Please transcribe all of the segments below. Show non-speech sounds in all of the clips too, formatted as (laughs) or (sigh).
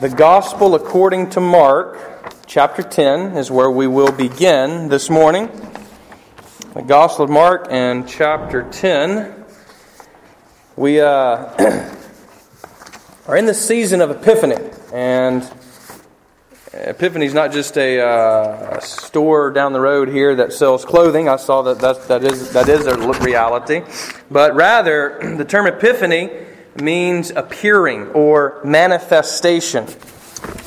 The Gospel according to Mark, chapter 10, is where we will begin this morning. The Gospel of Mark and chapter 10. We uh, (clears throat) are in the season of Epiphany, and Epiphany is not just a, uh, a, store down the road here that sells clothing. I saw that that's, that is that is a reality, but rather (clears throat) the term Epiphany means appearing or manifestation.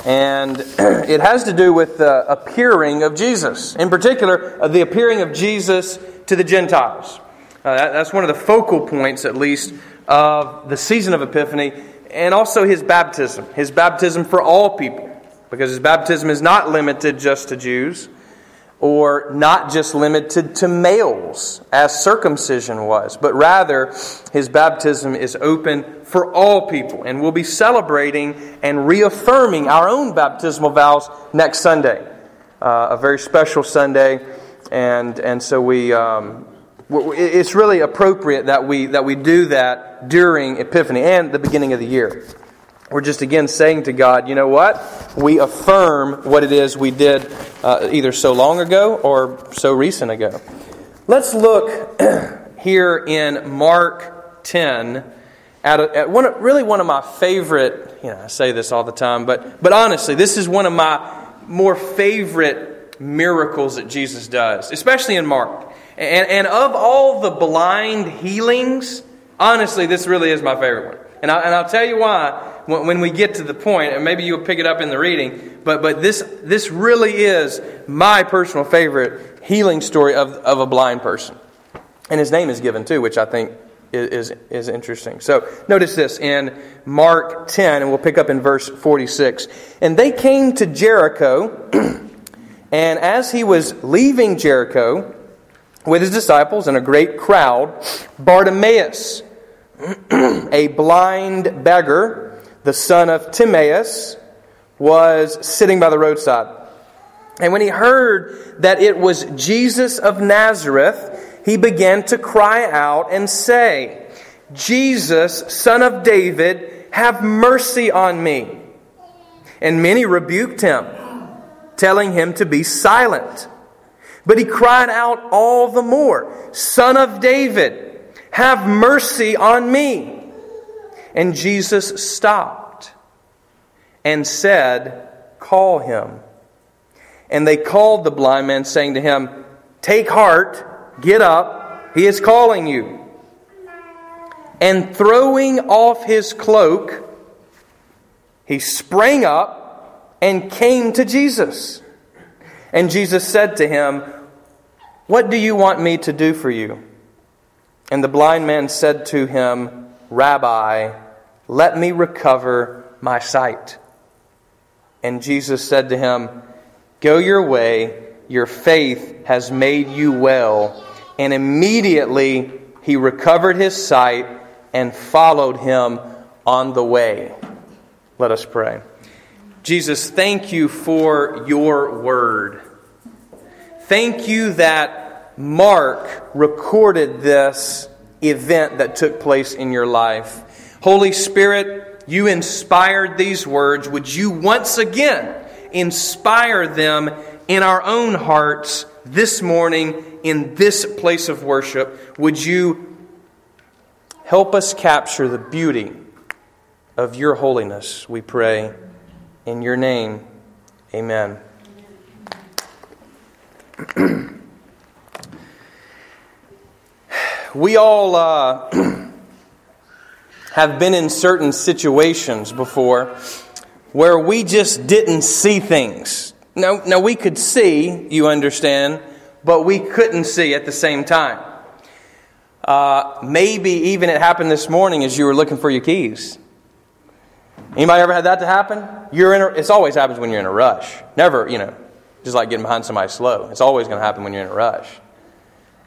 And (clears throat) it has to do with the appearing of Jesus. In particular, uh, the appearing of Jesus to the Gentiles. Uh, that, that's one of the focal points, at least, of the season of Epiphany, and also his baptism. His baptism for all people, because his baptism is not limited just to Jews or not just limited to males, as circumcision was, but rather his baptism is open for all people. And we'll be celebrating and reaffirming our own baptismal vows next Sunday, uh, a very special Sunday. And, and so we, um, it's really appropriate that we, that we do that during Epiphany and the beginning of the year. We're just again saying to God, you know what? We affirm what it is we did uh, either so long ago or so recent ago. Let's look (clears throat) here in Mark 10 at, a, at one, really one of my favorite, you know, I say this all the time, but, but honestly, this is one of my more favorite miracles that Jesus does, especially in Mark. And, and of all the blind healings, honestly, this really is my favorite one. And, I, and I'll tell you why when we get to the point, and maybe you'll pick it up in the reading, but, but this, this really is my personal favorite healing story of, of a blind person. And his name is given too, which I think is, is, is interesting. So notice this in Mark 10, and we'll pick up in verse 46. And they came to Jericho, (clears throat) and as he was leaving Jericho with his disciples and a great crowd, Bartimaeus, (clears throat) a blind beggar, the son of Timaeus, was sitting by the roadside. And when he heard that it was Jesus of Nazareth, he began to cry out and say, Jesus, son of David, have mercy on me. And many rebuked him, telling him to be silent. But he cried out all the more, Son of David, have mercy on me. And Jesus stopped and said, Call him. And they called the blind man, saying to him, Take heart, get up, he is calling you. And throwing off his cloak, he sprang up and came to Jesus. And Jesus said to him, What do you want me to do for you? And the blind man said to him, Rabbi, let me recover my sight. And Jesus said to him, Go your way, your faith has made you well. And immediately he recovered his sight and followed him on the way. Let us pray. Jesus, thank you for your word. Thank you that Mark recorded this event that took place in your life. Holy Spirit, you inspired these words. Would you once again inspire them in our own hearts this morning in this place of worship? Would you help us capture the beauty of your holiness, we pray. In your name, amen. (clears throat) we all. Uh, (clears throat) have been in certain situations before where we just didn't see things. Now, now we could see, you understand, but we couldn't see at the same time. Uh, maybe even it happened this morning as you were looking for your keys. Anybody ever had that to happen? You're in. A, it's always happens when you're in a rush. Never, you know, just like getting behind somebody slow. It's always going to happen when you're in a rush.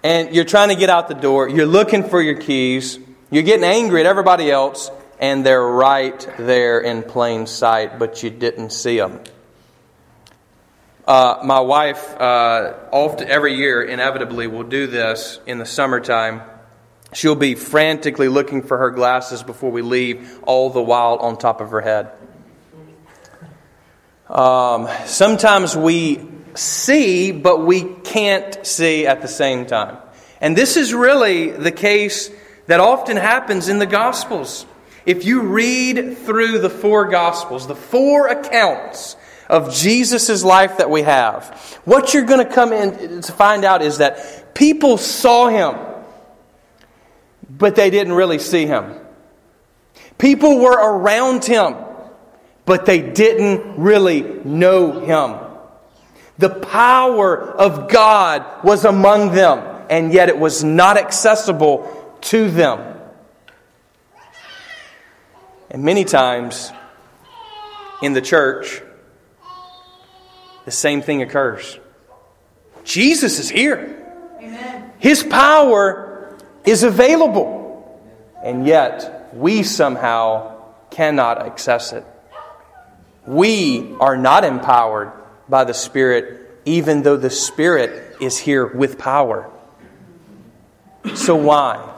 And you're trying to get out the door. You're looking for your keys. You're getting angry at everybody else, and they're right there in plain sight, but you didn't see them. Uh, my wife, uh, often, every year, inevitably, will do this in the summertime. She'll be frantically looking for her glasses before we leave, all the while on top of her head. Um, sometimes we see, but we can't see at the same time. And this is really the case that often happens in the Gospels. If you read through the four Gospels, the four accounts of Jesus' life that we have, what you're going to come in to find out is that people saw him, but they didn't really see him. People were around him, but they didn't really know him. The power of God was among them, and yet it was not accessible to them. And many times in the church, the same thing occurs. Jesus is here. Amen. His power is available. And yet, we somehow cannot access it. We are not empowered by the Spirit, even though the Spirit is here with power. So, why?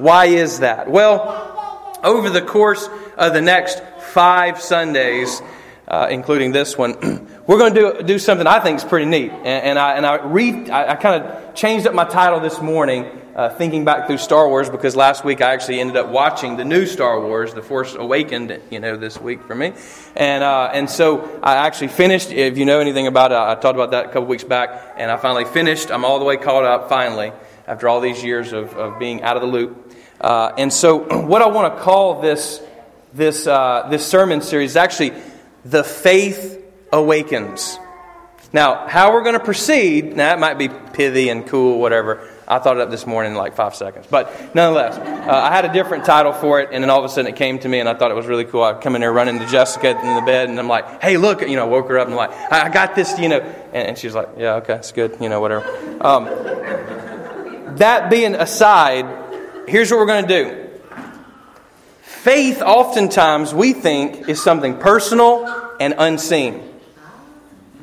Why is that? Well, over the course of the next five Sundays, uh, including this one, (clears throat) we're going to do, do something I think is pretty neat. And, and I, and I, read, I, I kind of changed up my title this morning, uh, thinking back through Star Wars, because last week I actually ended up watching the new Star Wars, The Force Awakened, you know, this week for me. And, uh, and so I actually finished, if you know anything about it, I talked about that a couple weeks back, and I finally finished. I'm all the way caught up, finally, after all these years of, of being out of the loop. Uh, and so, (clears throat) what I want to call this this, uh, this sermon series is actually The Faith Awakens. Now, how we're going to proceed, now that might be pithy and cool, whatever. I thought it up this morning in like five seconds. But nonetheless, uh, I had a different title for it, and then all of a sudden it came to me, and I thought it was really cool. I come in there running to Jessica in the bed, and I'm like, hey, look, you know, woke her up, and I'm like, I got this, you know. And, and she's like, yeah, okay, it's good, you know, whatever. Um, that being aside, here's what we're going to do Faith, oftentimes, we think is something personal and unseen.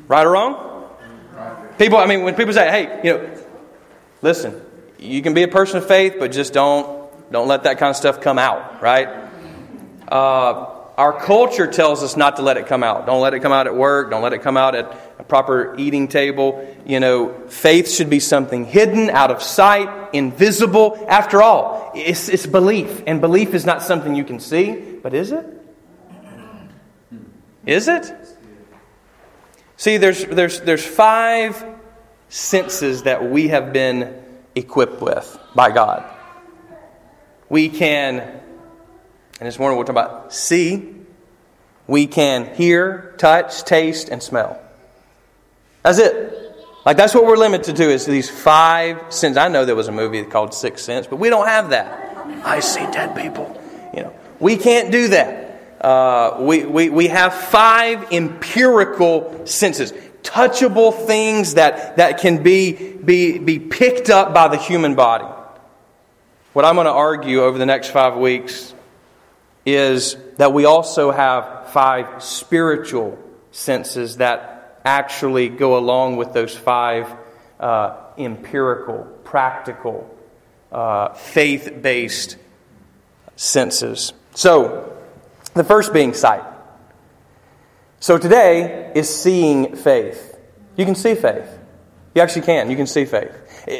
Right or wrong? People, I mean, when people say, hey, you know, listen, you can be a person of faith, but just don't, don't let that kind of stuff come out, right? Uh, our culture tells us not to let it come out. Don't let it come out at work. Don't let it come out at a proper eating table. You know, faith should be something hidden, out of sight, invisible. After all, it's, it's belief. And belief is not something you can see, but is it? Is it? See, there's, there's, there's five senses that we have been equipped with by God. We can, and this morning we'll talk about see, we can hear, touch, taste, and smell. That's it. Like that's what we're limited to is these five senses. I know there was a movie called Sixth Sense, but we don't have that. I see dead people. You know, we can't do that. Uh, we, we, we have five empirical senses, touchable things that, that can be, be, be picked up by the human body. What I'm going to argue over the next five weeks is that we also have five spiritual senses that actually go along with those five uh, empirical, practical, uh, faith based senses. So, the first being sight. So, today is seeing faith. You can see faith. You actually can. You can see faith.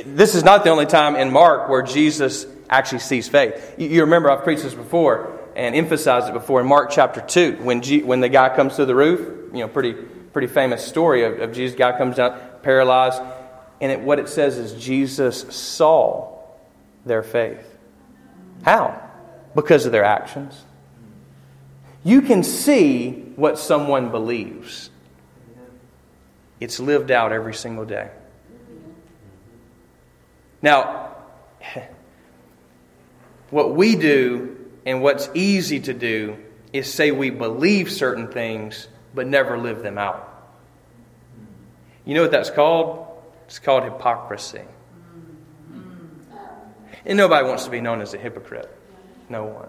This is not the only time in Mark where Jesus actually sees faith. You remember, I've preached this before and emphasized it before in Mark chapter 2 when, G, when the guy comes to the roof, you know, pretty pretty famous story of, of Jesus. Guy comes down paralyzed, and it, what it says is Jesus saw their faith. How? Because of their actions. You can see what someone believes. It's lived out every single day. Now, (laughs) what we do and what's easy to do is say we believe certain things but never live them out. You know what that's called? It's called hypocrisy. And nobody wants to be known as a hypocrite. No one.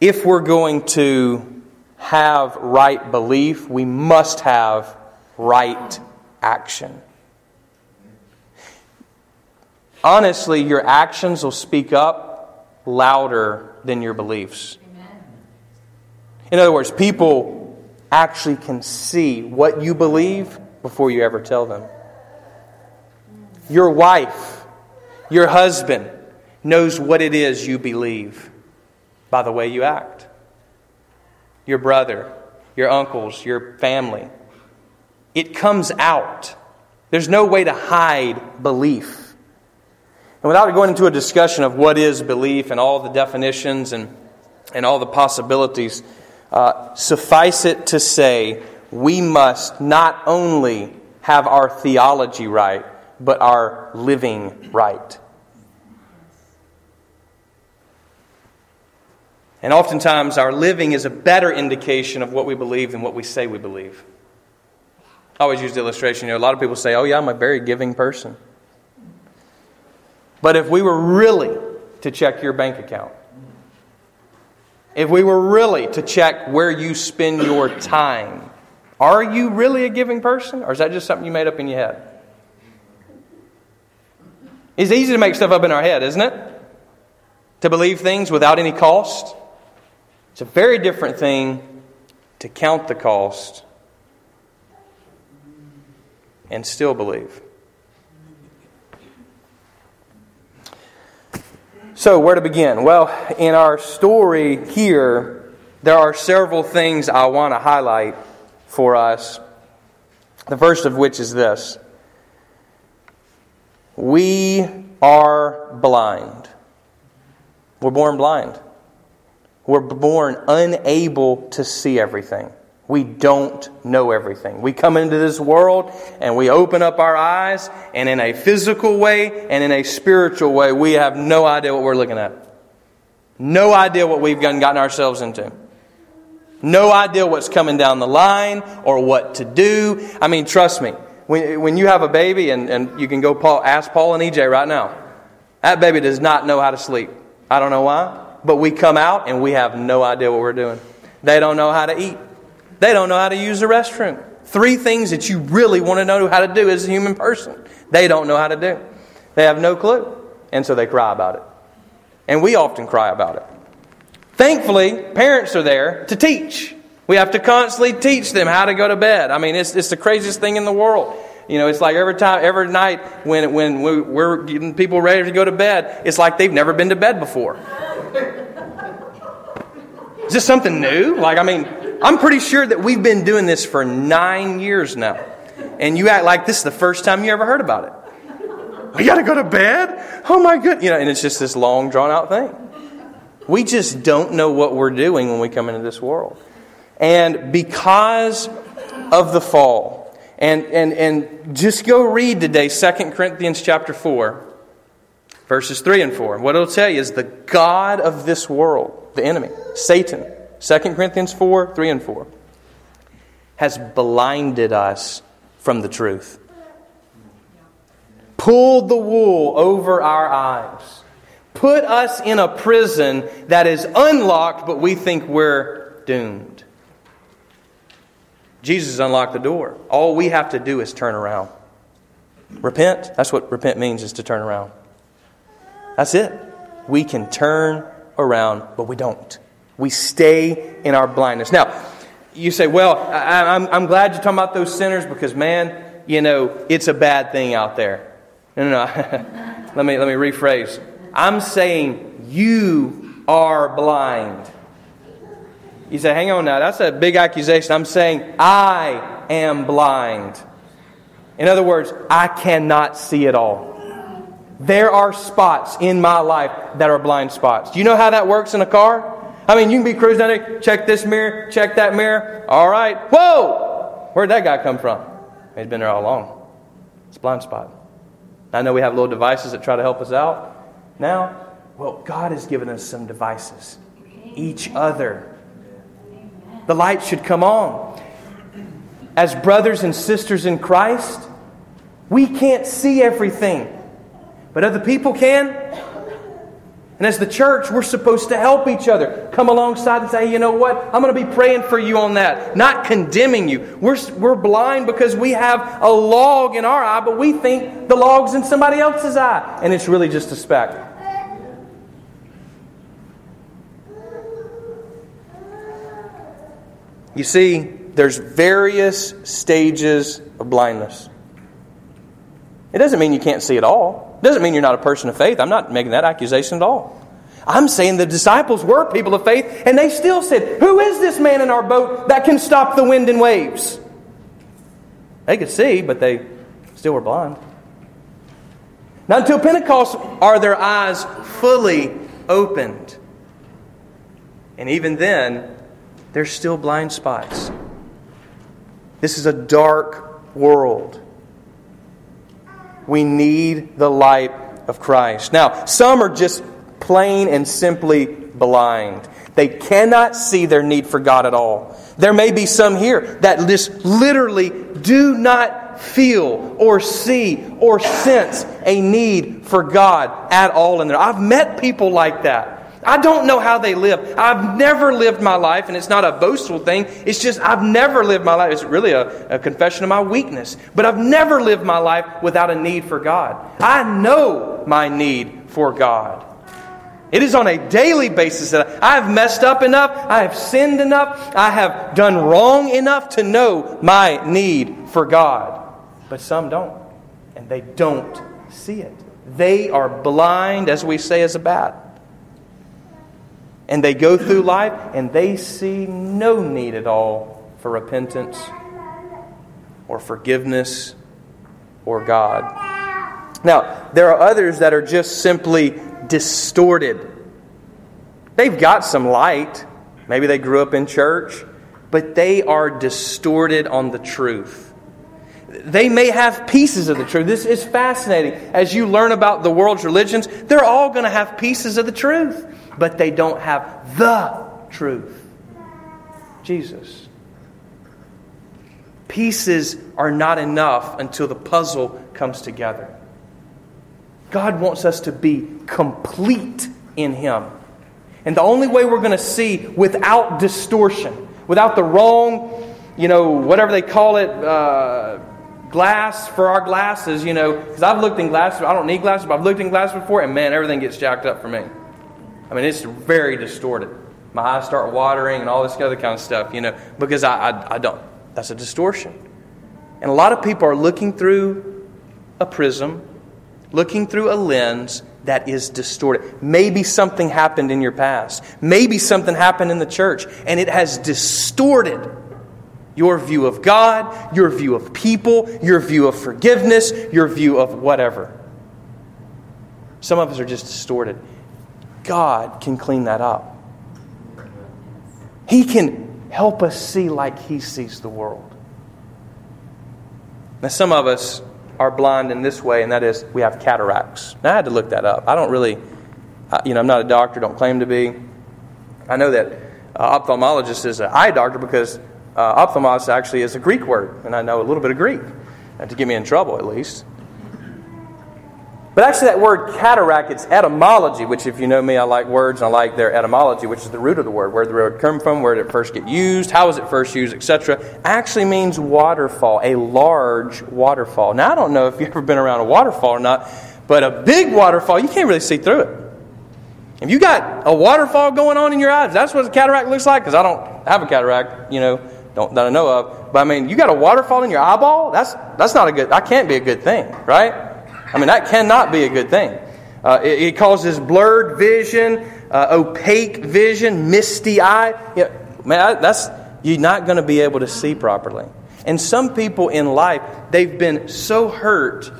If we're going to have right belief, we must have right action. Honestly, your actions will speak up louder than your beliefs. In other words, people actually can see what you believe before you ever tell them. Your wife, your husband knows what it is you believe by the way you act. Your brother, your uncles, your family. It comes out. There's no way to hide belief. And without going into a discussion of what is belief and all the definitions and, and all the possibilities, uh, suffice it to say, we must not only have our theology right, but our living right. And oftentimes, our living is a better indication of what we believe than what we say we believe. I always use the illustration. You know, a lot of people say, "Oh, yeah, I'm a very giving person." But if we were really to check your bank account, if we were really to check where you spend your time, are you really a giving person? Or is that just something you made up in your head? It's easy to make stuff up in our head, isn't it? To believe things without any cost. It's a very different thing to count the cost and still believe. So, where to begin? Well, in our story here, there are several things I want to highlight for us. The first of which is this We are blind. We're born blind. We're born unable to see everything. We don't know everything. We come into this world and we open up our eyes, and in a physical way and in a spiritual way, we have no idea what we're looking at. No idea what we've gotten ourselves into. No idea what's coming down the line or what to do. I mean, trust me, when, when you have a baby, and, and you can go Paul, ask Paul and EJ right now, that baby does not know how to sleep. I don't know why, but we come out and we have no idea what we're doing. They don't know how to eat. They don't know how to use the restroom. Three things that you really want to know how to do as a human person. They don't know how to do. They have no clue. And so they cry about it. And we often cry about it. Thankfully, parents are there to teach. We have to constantly teach them how to go to bed. I mean, it's, it's the craziest thing in the world. You know, it's like every time, every night when, when we're getting people ready to go to bed, it's like they've never been to bed before. Is this something new? Like, I mean, I'm pretty sure that we've been doing this for nine years now. And you act like this is the first time you ever heard about it. We got to go to bed? Oh my goodness. You know, and it's just this long, drawn out thing. We just don't know what we're doing when we come into this world. And because of the fall, and, and, and just go read today 2 Corinthians chapter 4, verses 3 and 4. What it'll tell you is the God of this world, the enemy, Satan, 2 Corinthians 4 3 and 4 has blinded us from the truth, pulled the wool over our eyes, put us in a prison that is unlocked, but we think we're doomed. Jesus unlocked the door. All we have to do is turn around. Repent. That's what repent means, is to turn around. That's it. We can turn around, but we don't. We stay in our blindness. Now, you say, well, I, am I'm, I'm glad you're talking about those sinners because, man, you know, it's a bad thing out there. No, no, no. (laughs) let, me, let me rephrase. I'm saying you are blind. You say, hang on now, that's a big accusation. I'm saying I am blind. In other words, I cannot see it all. There are spots in my life that are blind spots. Do you know how that works in a car? I mean, you can be cruising down there, check this mirror, check that mirror. All right. Whoa! Where'd that guy come from? He's been there all along. It's blind spot. I know we have little devices that try to help us out now. Well, God has given us some devices. Each other. The light should come on. As brothers and sisters in Christ, we can't see everything, but other people can. And as the church, we're supposed to help each other. Come alongside and say, you know what? I'm going to be praying for you on that, not condemning you. We're, we're blind because we have a log in our eye, but we think the log's in somebody else's eye. And it's really just a speck. You see, there's various stages of blindness. It doesn't mean you can't see at all. Doesn't mean you're not a person of faith. I'm not making that accusation at all. I'm saying the disciples were people of faith, and they still said, Who is this man in our boat that can stop the wind and waves? They could see, but they still were blind. Not until Pentecost are their eyes fully opened. And even then, there's still blind spots. This is a dark world. We need the light of Christ. Now, some are just plain and simply blind. They cannot see their need for God at all. There may be some here that just literally do not feel or see or sense a need for God at all in there. I've met people like that. I don't know how they live. I've never lived my life, and it's not a boastful thing. It's just I've never lived my life. It's really a, a, confession of my weakness. But I've never lived my life without a need for God. I know my need for God. It is on a daily basis that I have messed up enough, I have sinned enough, I have done wrong enough to know my need for God. But some don't, and they don't see it. They are blind, as we say, as a bat. And they go through life and they see no need at all for repentance or forgiveness or God. Now, there are others that are just simply distorted. They've got some light. Maybe they grew up in church, but they are distorted on the truth. They may have pieces of the truth. This is fascinating. As you learn about the world's religions, they're all going to have pieces of the truth, but they don't have the truth Jesus. Pieces are not enough until the puzzle comes together. God wants us to be complete in Him. And the only way we're going to see without distortion, without the wrong, you know, whatever they call it, uh, glass for our glasses, you know, because I've looked in glasses, I don't need glasses, but I've looked in glasses before, and man, everything gets jacked up for me. I mean, it's very distorted. My eyes start watering and all this other kind of stuff, you know, because I, I, I don't. That's a distortion. And a lot of people are looking through a prism looking through a lens that is distorted. Maybe something happened in your past. Maybe something happened in the church, and it has distorted your view of God, your view of people, your view of forgiveness, your view of whatever. Some of us are just distorted. God can clean that up. He can help us see like He sees the world. Now, some of us are blind in this way, and that is we have cataracts. Now, I had to look that up. I don't really, you know, I'm not a doctor, don't claim to be. I know that uh, ophthalmologist is an eye doctor because uh, actually is a Greek word, and I know a little bit of Greek, uh, to get me in trouble at least. But actually, that word cataract, its etymology, which, if you know me, I like words and I like their etymology, which is the root of the word, where the word come from, where did it first get used, how was it first used, etc., actually means waterfall, a large waterfall. Now, I don't know if you've ever been around a waterfall or not, but a big waterfall, you can't really see through it. If you got a waterfall going on in your eyes, that's what a cataract looks like, because I don't have a cataract, you know, don't, that I know of. But I mean, you got a waterfall in your eyeball, that's, that's not a good, that can't be a good thing, right? I mean, that cannot be a good thing. Uh, it, it, causes blurred vision, uh, opaque vision, misty eye. Yeah, man, that's you're not going to be able to see properly. And some people in life, they've been so hurt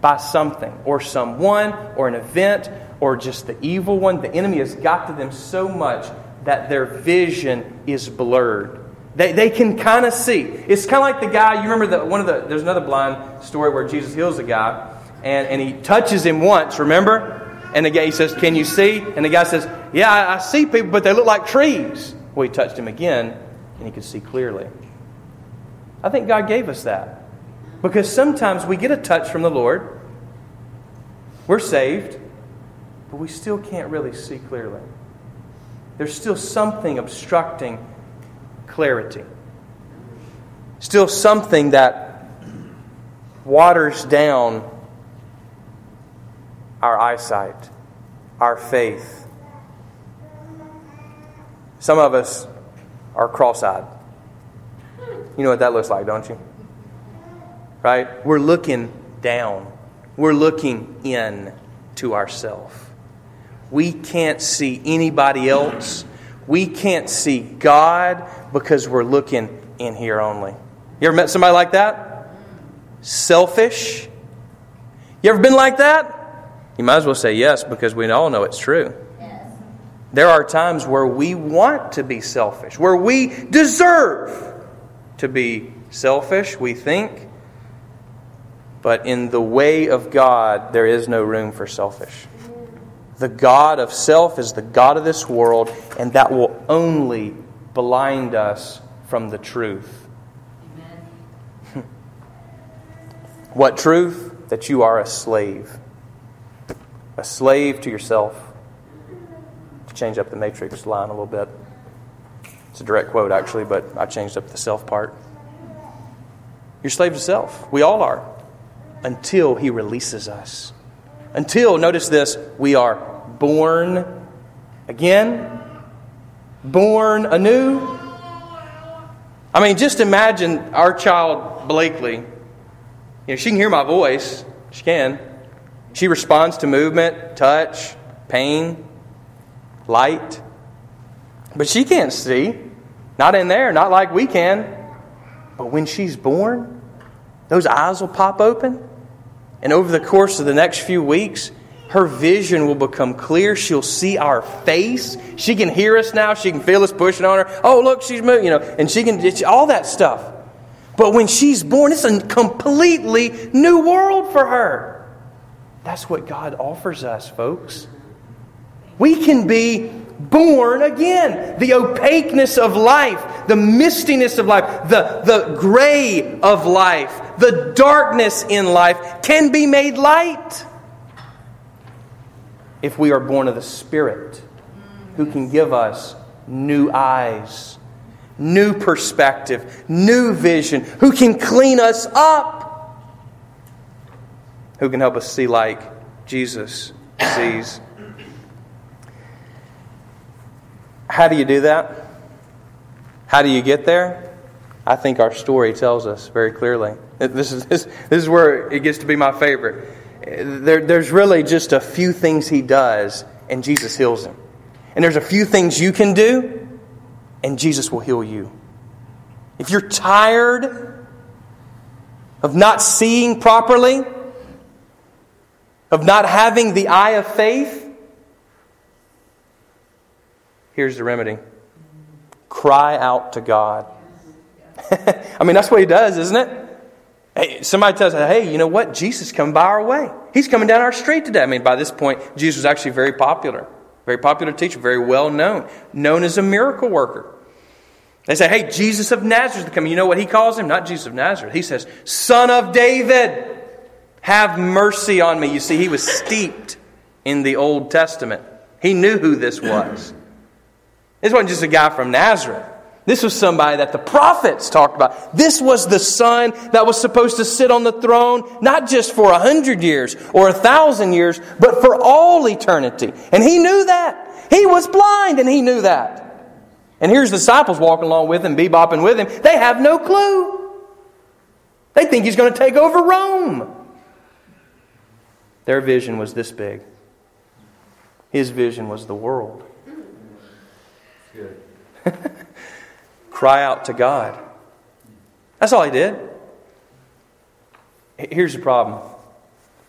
by something or someone or an event or just the evil one. The enemy has got to them so much that their vision is blurred. They, they can kind of see. It's kind of like the guy, you remember the, one of the, there's another blind story where Jesus heals a guy and, and he touches him once, remember? And the guy he says, Can you see? And the guy says, Yeah, I, I see people, but they look like trees. Well, he touched him again, and he could see clearly. I think God gave us that. Because sometimes we get a touch from the Lord, we're saved, but we still can't really see clearly. There's still something obstructing clarity, still something that waters down our eyesight, our faith. Some of us are cross eyed. You know what that looks like, don't you? Right? We're looking down. We're looking in to ourselves. We can't see anybody else. We can't see God because we're looking in here only. You ever met somebody like that? Selfish? You ever been like that? You might as well say yes because we all know it's true. There are times where we want to be selfish, where we deserve to be selfish, we think. But in the way of God, there is no room for selfish. The God of self is the God of this world, and that will only blind us from the truth. what truth? That you are a slave. A slave to yourself. To change up the matrix line a little bit. It's a direct quote, actually, but I changed up the self part. You're slave to self. We all are. Until He releases us. Until, notice this, we are born again, born anew. I mean, just imagine our child, Blakely. You know, she can hear my voice. She can. She responds to movement, touch, pain, light. But she can't see. Not in there, not like we can. But when she's born, those eyes will pop open. And over the course of the next few weeks, her vision will become clear. She'll see our face. She can hear us now. She can feel us pushing on her. Oh, look, she's moving, you know, and she can, all that stuff. But when she's born, it's a completely new world for her. That's what God offers us, folks. We can be born again. The opaqueness of life, the mistiness of life, the, the gray of life, the darkness in life can be made light if we are born of the Spirit, who can give us new eyes, new perspective, new vision, who can clean us up, who can help us see like Jesus sees. How do you do that? How do you get there? I think our story tells us very clearly. This is, this, this is where it gets to be my favorite. There, there's really just a few things he does, and Jesus heals him. And there's a few things you can do, and Jesus will heal you. If you're tired of not seeing properly, of not having the eye of faith, here's the remedy cry out to God. (laughs) I mean, that's what he does, isn't it? Hey, somebody tells us, hey, you know what? Jesus is coming by our way. He's coming down our street today. I mean, by this point, Jesus was actually very popular. Very popular teacher, very well known. Known as a miracle worker. They say, hey, Jesus of Nazareth is coming. You know what he calls him? Not Jesus of Nazareth. He says, Son of David, have mercy on me. You see, he was steeped in the Old Testament. He knew who this was. This wasn't just a guy from Nazareth. This was somebody that the prophets talked about. This was the son that was supposed to sit on the throne, not just for a hundred years or a thousand years, but for all eternity. And he knew that. He was blind and he knew that. And here's the disciples walking along with him, bebopping with him. They have no clue. They think he's going to take over Rome. Their vision was this big. His vision was the world. Good. (laughs) cry out to God. That's all he did. Here's the problem.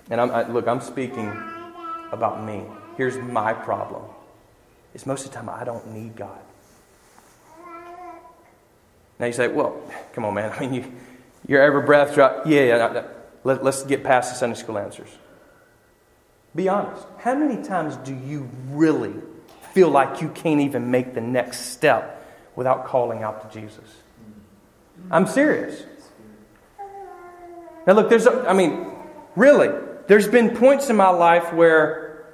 And I'm, I, look, I'm speaking about me. Here's my problem. It's most of the time I don't need God. Now you say, well, come on, man. (laughs) I mean, you, your every breath drop. Yeah, yeah. Let, let's get past the Sunday school answers. Be honest. How many times do you really feel like you can't even make the next step without calling out to Jesus. I'm serious. Now, look, there's, a, I mean, really, there's been points in my life where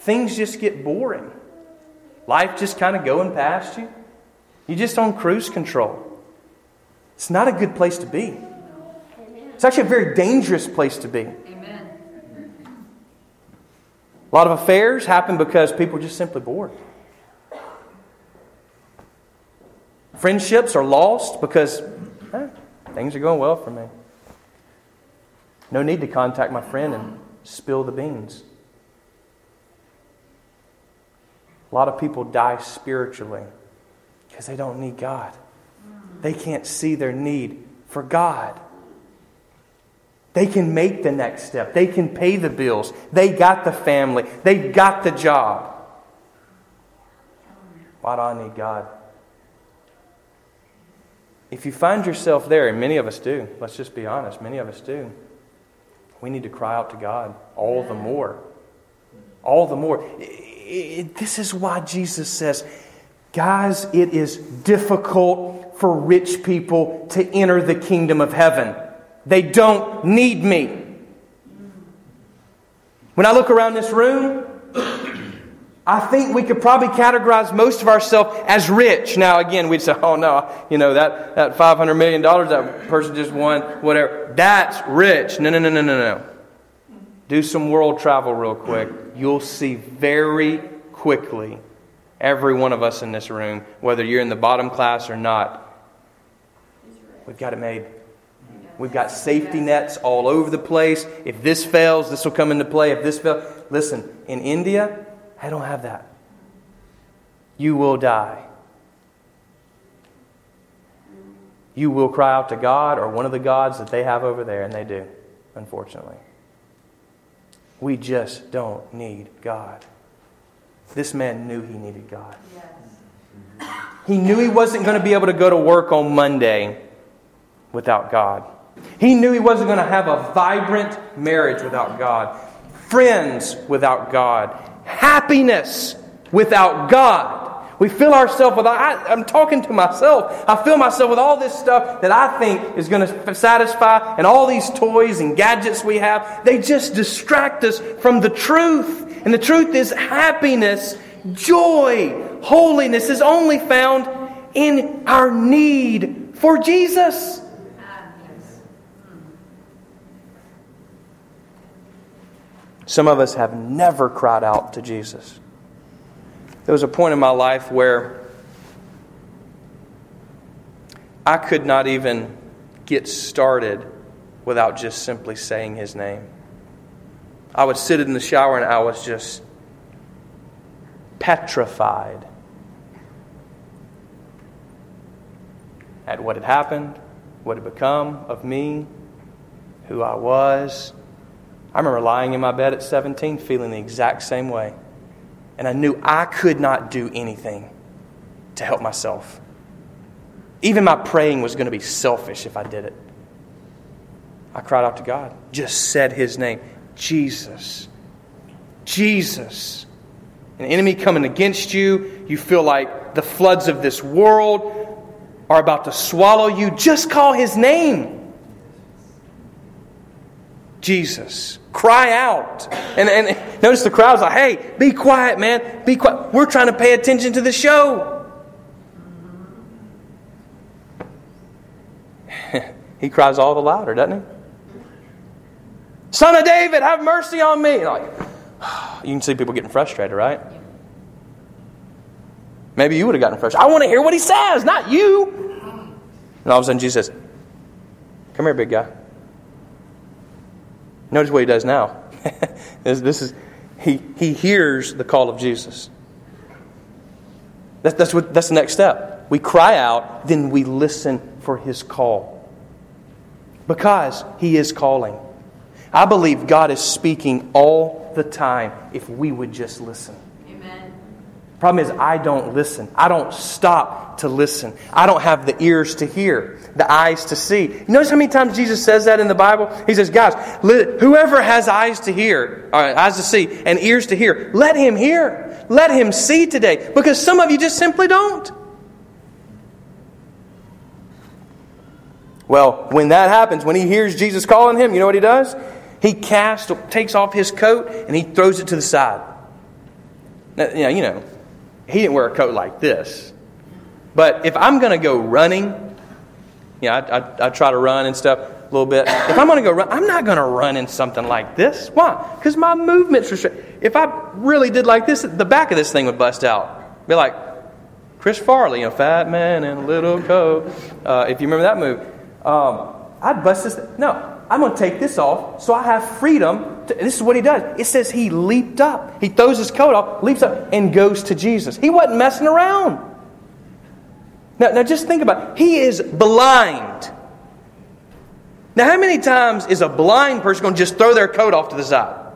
things just get boring. Life just kind of going past you. You're just on cruise control. It's not a good place to be. It's actually a very dangerous place to be. Amen. A lot of affairs happen because people are just simply bored. Friendships are lost because eh, things are going well for me. No need to contact my friend and spill the beans. A lot of people die spiritually because they don't need God. They can't see their need for God. They can make the next step. They can pay the bills. They got the family. They got the job. Why do I need God? If you find yourself there, and many of us do, let's just be honest, many of us do, we need to cry out to God all the more. All the more. This is why Jesus says, guys, it is difficult for rich people to enter the kingdom of heaven. They don't need me. When I look around this room, I think we could probably categorize most of ourselves as rich. Now, again, we'd say, oh no, you know, that, that $500 million that person just won, whatever, that's rich. No, no, no, no, no, no. Do some world travel real quick. You'll see very quickly, every one of us in this room, whether you're in the bottom class or not, we've got it made. We've got safety nets all over the place. If this fails, this will come into play. If this fails, listen, in India, I don't have that. You will die. You will cry out to God or one of the gods that they have over there, and they do, unfortunately. We just don't need God. This man knew he needed God. Yes. He knew he wasn't going to be able to go to work on Monday without God. He knew he wasn't going to have a vibrant marriage without God, friends without God, happiness without God. We fill ourselves with, I, am talking to myself. I fill myself with all this stuff that I think is going to satisfy, and all these toys and gadgets we have. They just distract us from the truth. And the truth is happiness, joy, holiness is only found in our need for Jesus. Some of us have never cried out to Jesus. There was a point in my life where I could not even get started without just simply saying his name. I would sit in the shower and I was just petrified at what had happened, what had become of me, who I was, I remember lying in my bed at 17 feeling the exact same way. And I knew I could not do anything to help myself. Even my praying was going to be selfish if I did it. I cried out to God, just said his name Jesus. Jesus. An enemy coming against you, you feel like the floods of this world are about to swallow you. Just call his name. Jesus. Cry out. And, and notice the crowd's like, hey, be quiet, man. Be quiet. We're trying to pay attention to the show. (laughs) he cries all the louder, doesn't he? Son of David, have mercy on me. Like, (sighs) you can see people getting frustrated, right? Maybe you would have gotten frustrated. I want to hear what he says, not you. And all of a sudden, Jesus says, Come here, big guy. Notice what he does now. (laughs) this, this, is he, he hears the call of Jesus. That, that's, what, that's the next step. We cry out, then we listen for his call. Because he is calling. I believe God is speaking all the time if we would just listen. Amen. Problem is, I don't listen. I don't stop to listen. I don't have the ears to hear the eyes to see. Notice how many times Jesus says that in the Bible? He says, guys, whoever has eyes to hear, or eyes to see, and ears to hear, let him hear. Let him see today. Because some of you just simply don't. Well, when that happens, when he hears Jesus calling him, you know what he does? He casts, takes off his coat, and he throws it to the side. Now, you know, he didn't wear a coat like this. But if I'm going to go running you know, I, I, I try to run and stuff a little bit. If I'm going to go run, I'm not going to run in something like this. Why? Because my movement's restricted. If I really did like this, the back of this thing would bust out. Be like, Chris Farley, you know, Fat Man in a Little Coat. Uh, if you remember that movie. Um, I'd bust this. No, I'm going to take this off so I have freedom. To, this is what he does. It says he leaped up. He throws his coat off, leaps up, and goes to Jesus. He wasn't messing around. Now, now just think about it. He is blind. Now, how many times is a blind person going to just throw their coat off to the side?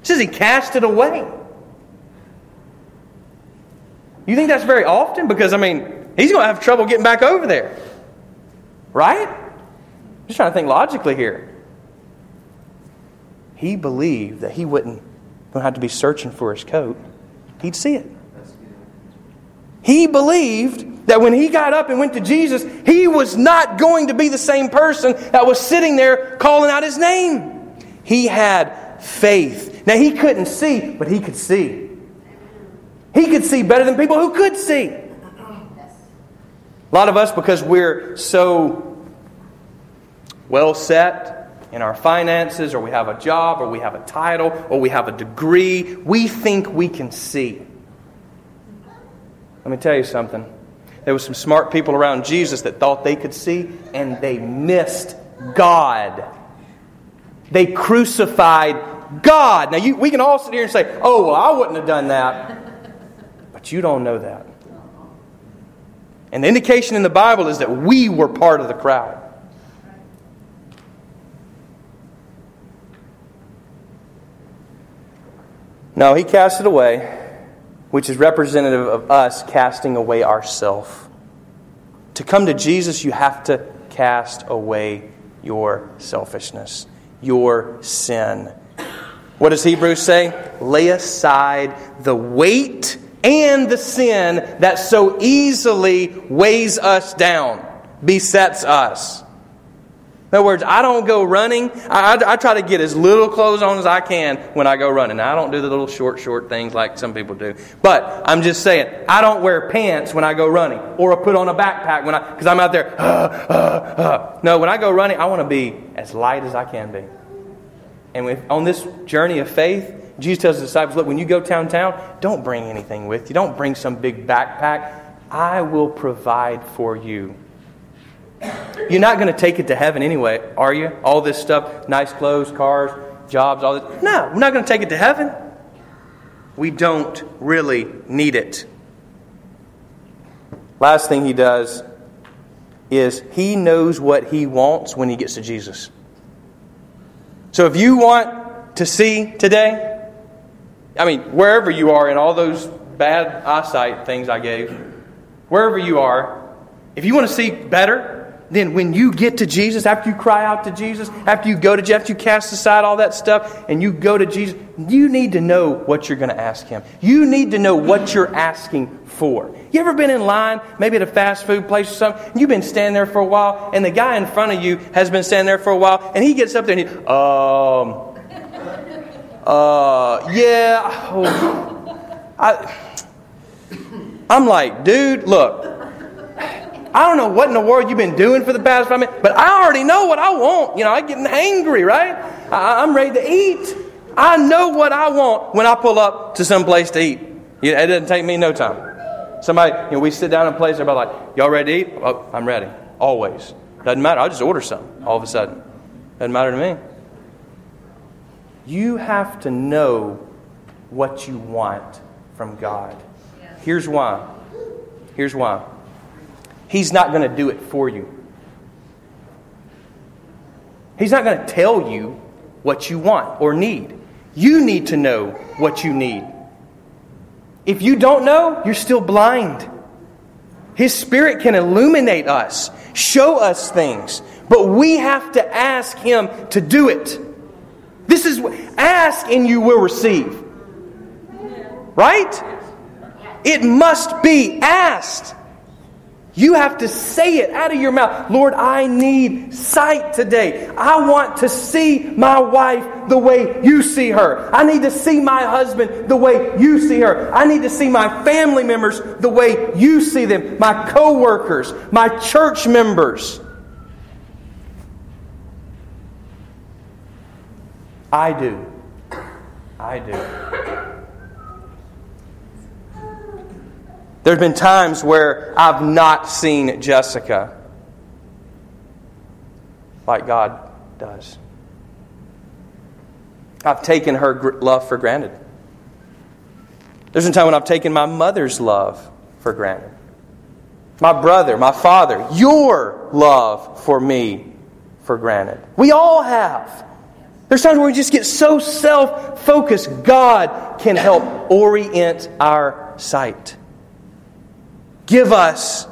It says he cast it away. You think that's very often? Because, I mean, he's going to have trouble getting back over there. Right? I'm just trying to think logically here. He believed that he wouldn't have to be searching for his coat. He'd see it. He believed that when he got up and went to Jesus, he was not going to be the same person that was sitting there calling out his name. He had faith. Now, he couldn't see, but he could see. He could see better than people who could see. A lot of us, because we're so well set in our finances, or we have a job, or we have a title, or we have a degree, we think we can see. Let me tell you something. There were some smart people around Jesus that thought they could see, and they missed God. They crucified God. Now, you, we can all sit here and say, oh, well, I wouldn't have done that. But you don't know that. And the indication in the Bible is that we were part of the crowd. No, he cast it away, which is representative of us casting away ourself. To come to Jesus, you have to cast away your selfishness, your sin. What does Hebrews say? Lay aside the weight and the sin that so easily weighs us down, besets us. In other words, I don't go running. I, I, I, try to get as little clothes on as I can when I go running. I don't do the little short, short things like some people do. But I'm just saying, I don't wear pants when I go running or I put on a backpack when I, because I'm out there. Uh, uh, uh. No, when I go running, I want to be as light as I can be. And with, on this journey of faith, Jesus tells the disciples, look, when you go downtown, don't bring anything with you. Don't bring some big backpack. I will provide for you you're not going to take it to heaven anyway, are you? All this stuff, nice clothes, cars, jobs, all this. No, we're not going to take it to heaven. We don't really need it. Last thing he does is he knows what he wants when he gets to Jesus. So if you want to see today, I mean, wherever you are in all those bad eyesight things I gave, wherever you are, if you want to see better, then when you get to Jesus, after you cry out to Jesus, after you go to Jesus, after you cast aside all that stuff and you go to Jesus, you need to know what you're going to ask Him. You need to know what you're asking for. You ever been in line, maybe at a fast food place or something, you've been standing there for a while, and the guy in front of you has been standing there for a while, and he gets up there and he, um, uh, yeah, oh, I, I'm like, dude, look, I don't know what in the world you've been doing for the past five minutes, but I already know what I want. You know, I'm getting angry, right? I, am ready to eat. I know what I want when I pull up to some place to eat. It doesn't take me no time. Somebody, you know, we sit down in a place, everybody like, y'all ready to eat? Oh, I'm ready. Always. Doesn't matter. I'll just order something all of a sudden. Doesn't matter to me. You have to know what you want from God. Here's why. Here's why. He's not going to do it for you. He's not going to tell you what you want or need. You need to know what you need. If you don't know, you're still blind. His Spirit can illuminate us, show us things, but we have to ask Him to do it. This is ask and you will receive. Right? It must be asked. You have to say it out of your mouth. Lord, I need sight today. I want to see my wife the way you see her. I need to see my husband the way you see her. I need to see my family members the way you see them, my co-workers, my church members. I do. I do. There have been times where I've not seen Jessica like God does. I've taken her love for granted. There's been time when I've taken my mother's love for granted. My brother, my father, your love for me for granted. We all have. There's times where we just get so self focused. God can help orient our sight. Give us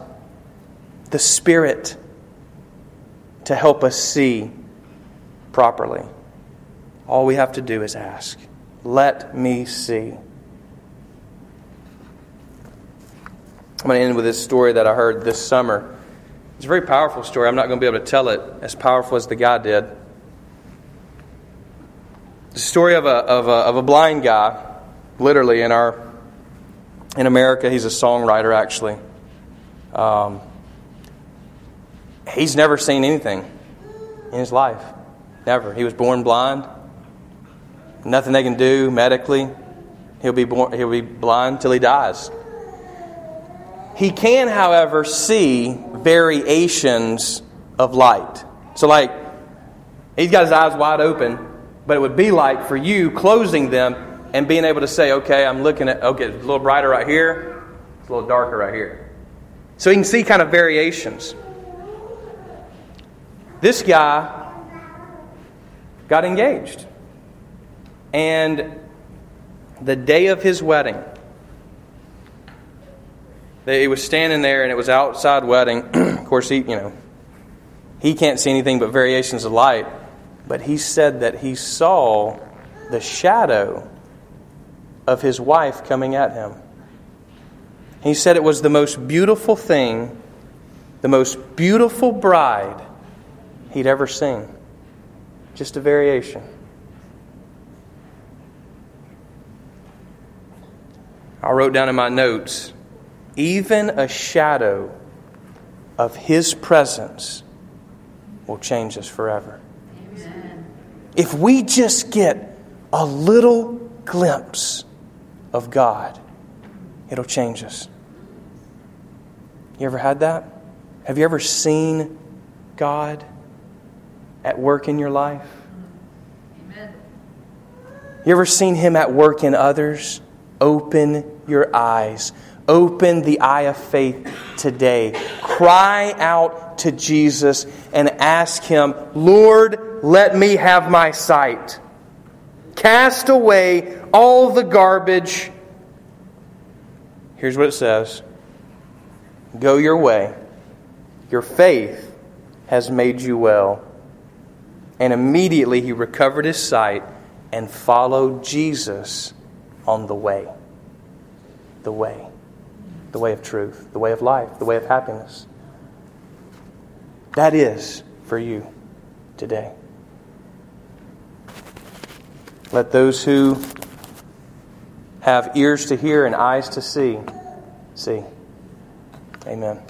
the Spirit to help us see properly. All we have to do is ask. Let me see. I'm going to end with this story that I heard this summer. It's a very powerful story. I'm not going to be able to tell it as powerful as the guy did. The story of a, of a, of a blind guy, literally, in, our, in America. He's a songwriter, actually. Um, he's never seen anything in his life. Never. He was born blind. Nothing they can do medically. He'll be, born, he'll be blind till he dies. He can, however, see variations of light. So, like, he's got his eyes wide open, but it would be like for you closing them and being able to say, okay, I'm looking at, okay, it's a little brighter right here, it's a little darker right here. So he can see kind of variations. This guy got engaged. And the day of his wedding, he was standing there and it was outside wedding. (clears throat) of course, he, you know, he can't see anything but variations of light. But he said that he saw the shadow of his wife coming at him. He said it was the most beautiful thing, the most beautiful bride he'd ever seen. Just a variation. I wrote down in my notes even a shadow of His presence will change us forever. Amen. If we just get a little glimpse of God, it'll change us. You ever had that? Have you ever seen God at work in your life? Amen. You ever seen Him at work in others? Open your eyes Open the eye of faith today. Cry out to Jesus and ask Him, Lord, let me have my sight. Cast away all the garbage. Here's what it says Go your way. Your faith has made you well. And immediately he recovered his sight and followed Jesus on the way. The way the way of truth, the way of life, the way of happiness. That is for you today. Let those who have ears to hear and eyes to see, see. Amen.